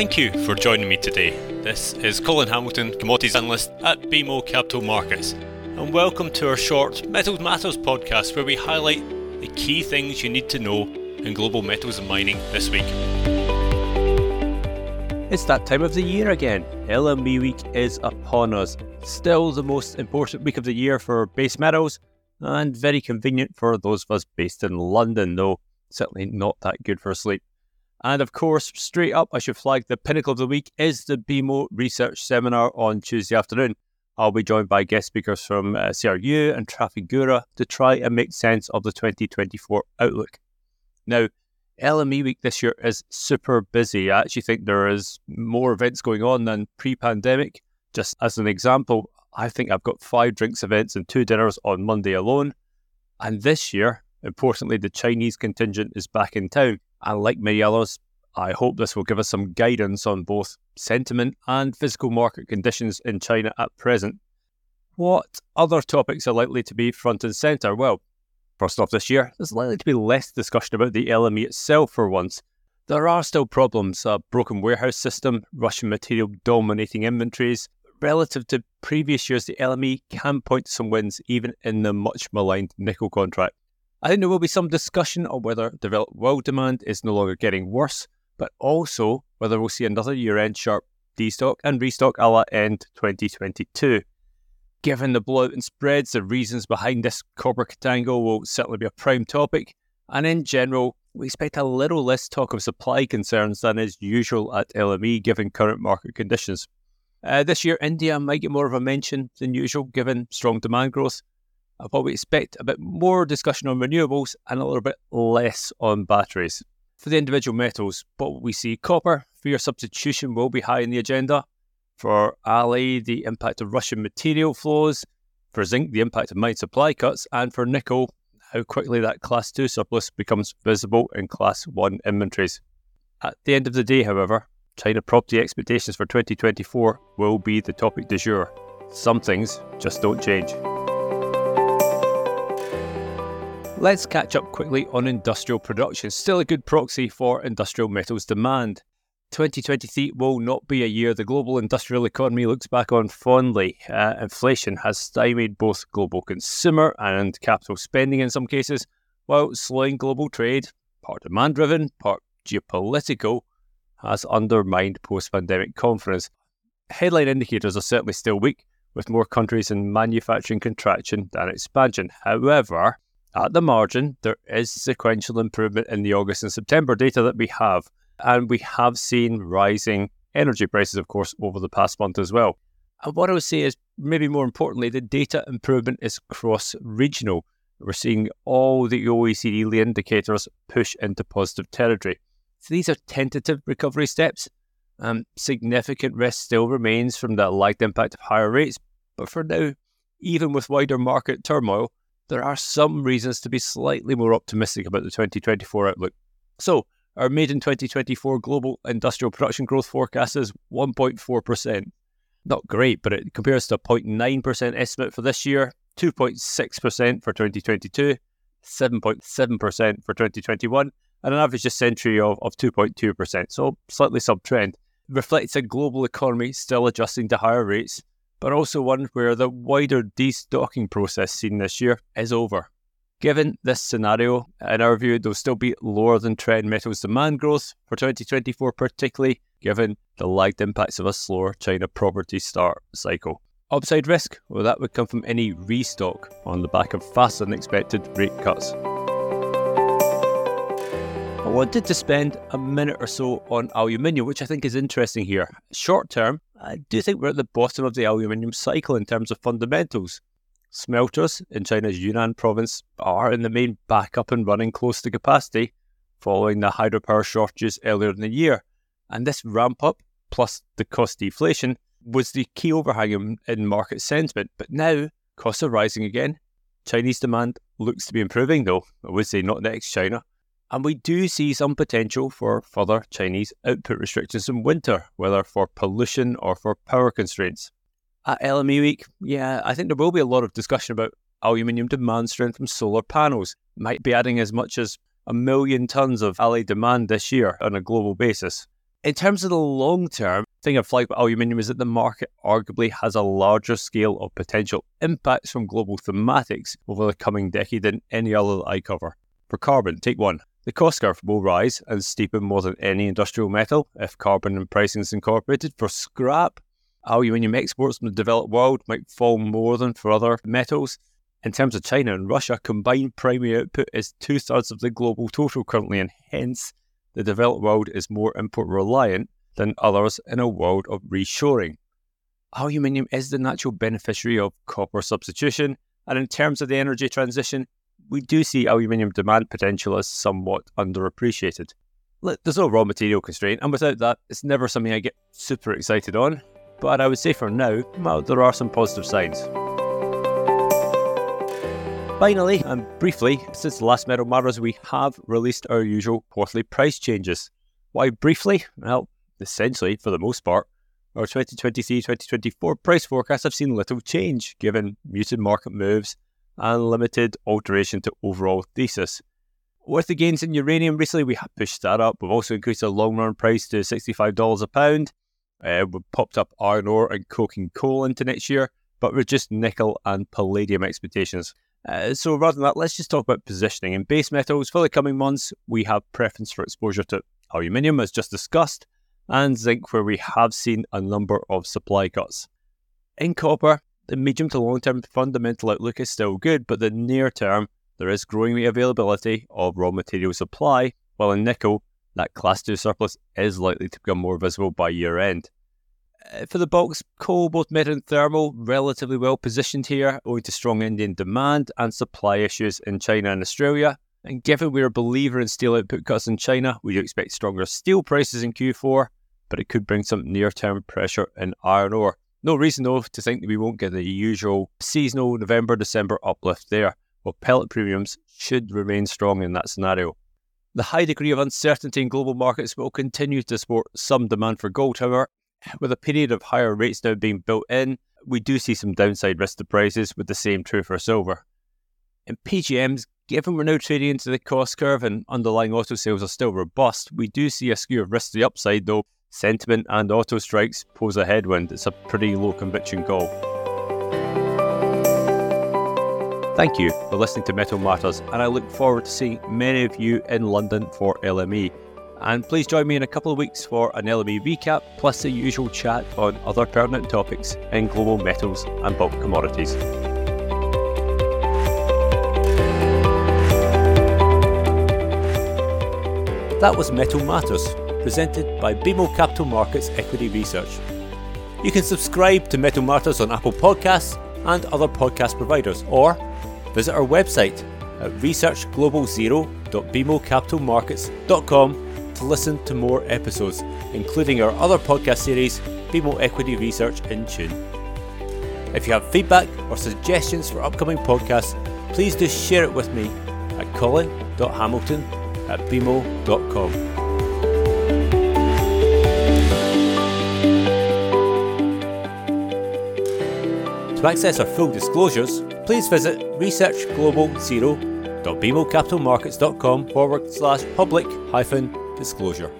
Thank you for joining me today. This is Colin Hamilton, Commodities Analyst at BMO Capital Markets, and welcome to our short Metals Matters podcast where we highlight the key things you need to know in global metals and mining this week. It's that time of the year again. LME week is upon us. Still the most important week of the year for base metals, and very convenient for those of us based in London, though certainly not that good for sleep. And of course, straight up, I should flag the pinnacle of the week is the BMO Research Seminar on Tuesday afternoon. I'll be joined by guest speakers from uh, CRU and Trafigura to try and make sense of the 2024 outlook. Now, LME week this year is super busy. I actually think there is more events going on than pre pandemic. Just as an example, I think I've got five drinks events and two dinners on Monday alone. And this year, importantly, the Chinese contingent is back in town. And like others, I hope this will give us some guidance on both sentiment and physical market conditions in China at present. What other topics are likely to be front and centre? Well, first off this year, there's likely to be less discussion about the LME itself for once. There are still problems a broken warehouse system, Russian material dominating inventories. Relative to previous years, the LME can point to some wins even in the much maligned nickel contract. I think there will be some discussion on whether developed world demand is no longer getting worse, but also whether we'll see another year end sharp destock and restock a la end 2022. Given the blowout in spreads, the reasons behind this copper contango will certainly be a prime topic, and in general, we expect a little less talk of supply concerns than is usual at LME given current market conditions. Uh, this year, India might get more of a mention than usual given strong demand growth, but we expect a bit more discussion on renewables and a little bit less on batteries. For the individual metals, what we see copper, fear substitution will be high in the agenda. For Ali, the impact of Russian material flows. For zinc, the impact of mine supply cuts. And for nickel, how quickly that class 2 surplus becomes visible in class 1 inventories. At the end of the day, however, China property expectations for 2024 will be the topic du jour. Some things just don't change. Let's catch up quickly on industrial production, still a good proxy for industrial metals demand. 2023 will not be a year the global industrial economy looks back on fondly. Uh, inflation has stymied both global consumer and capital spending in some cases, while slowing global trade, part demand driven, part geopolitical, has undermined post pandemic confidence. Headline indicators are certainly still weak, with more countries in manufacturing contraction than expansion. However, at the margin, there is sequential improvement in the August and September data that we have. And we have seen rising energy prices, of course, over the past month as well. And what I would say is, maybe more importantly, the data improvement is cross regional. We're seeing all the OECD indicators push into positive territory. So these are tentative recovery steps. Um, significant risk still remains from the lagged impact of higher rates. But for now, even with wider market turmoil, there are some reasons to be slightly more optimistic about the 2024 outlook. So, our maiden 2024 global industrial production growth forecast is 1.4%. Not great, but it compares to a 0.9% estimate for this year, 2.6% for 2022, 7.7% for 2021, and an average century of, of 2.2%, so slightly sub trend. Reflects a global economy still adjusting to higher rates, but also one where the wider destocking process seen this year is over. Given this scenario, in our view, there'll still be lower than trend metals demand growth for 2024, particularly given the lagged impacts of a slower China property start cycle. Upside risk? Well, that would come from any restock on the back of faster than expected rate cuts. I wanted to spend a minute or so on aluminium, which I think is interesting here. Short term, I do think we're at the bottom of the aluminium cycle in terms of fundamentals. Smelters in China's Yunnan province are in the main back up and running close to capacity following the hydropower shortages earlier in the year. And this ramp up, plus the cost deflation, was the key overhang in market sentiment. But now costs are rising again. Chinese demand looks to be improving, though. I would say not next China. And we do see some potential for further Chinese output restrictions in winter, whether for pollution or for power constraints. At LME Week, yeah, I think there will be a lot of discussion about aluminium demand strength from solar panels. Might be adding as much as a million tons of alloy demand this year on a global basis. In terms of the long term, thing of flag with aluminium is that the market arguably has a larger scale of potential impacts from global thematics over the coming decade than any other that I cover. For carbon, take one. The cost curve will rise and steepen more than any industrial metal if carbon and pricing is incorporated. For scrap, aluminium exports from the developed world might fall more than for other metals. In terms of China and Russia, combined primary output is two thirds of the global total currently, and hence the developed world is more import reliant than others in a world of reshoring. Aluminium is the natural beneficiary of copper substitution, and in terms of the energy transition, we do see aluminium demand potential as somewhat underappreciated. There's no raw material constraint, and without that, it's never something I get super excited on. But I would say for now, well, there are some positive signs. Finally, and briefly, since the last Metal Matters, we have released our usual quarterly price changes. Why briefly? Well, essentially, for the most part, our 2023 2024 price forecasts have seen little change given muted market moves and limited alteration to overall thesis. With the gains in uranium recently, we have pushed that up. We've also increased the long run price to $65 a pound. Uh, we've popped up iron ore and coking coal into next year, but reduced nickel and palladium expectations. Uh, so rather than that, let's just talk about positioning. In base metals, for the coming months, we have preference for exposure to aluminium, as just discussed, and zinc, where we have seen a number of supply cuts. In copper, the medium to long term fundamental outlook is still good, but the near term, there is growing availability of raw material supply, while in nickel, that class 2 surplus is likely to become more visible by year end. Uh, for the bulks, coal, both met and thermal, relatively well positioned here, owing to strong Indian demand and supply issues in China and Australia. And given we're a believer in steel output cuts in China, we do expect stronger steel prices in Q4, but it could bring some near term pressure in iron ore. No reason, though, to think that we won't get the usual seasonal November December uplift there, while pellet premiums should remain strong in that scenario. The high degree of uncertainty in global markets will continue to support some demand for gold, however, with a period of higher rates now being built in, we do see some downside risk to prices, with the same true for silver. In PGMs, given we're now trading into the cost curve and underlying auto sales are still robust, we do see a skew of risk to the upside, though sentiment and auto strikes pose a headwind. It's a pretty low conviction call. Thank you for listening to Metal Matters, and I look forward to seeing many of you in London for LME. And please join me in a couple of weeks for an LME recap, plus the usual chat on other pertinent topics in global metals and bulk commodities. That was Metal Matters, presented by BMO Capital Markets Equity Research. You can subscribe to Metal Matters on Apple Podcasts and other podcast providers, or visit our website at researchglobalzero.bmocapitalmarkets.com to listen to more episodes, including our other podcast series, BMO Equity Research in Tune. If you have feedback or suggestions for upcoming podcasts, please do share it with me at colin.hamilton at bmo.com. To access our full disclosures, please visit researchglobalzero.bmocapitalmarkets.com forward slash public hyphen disclosure.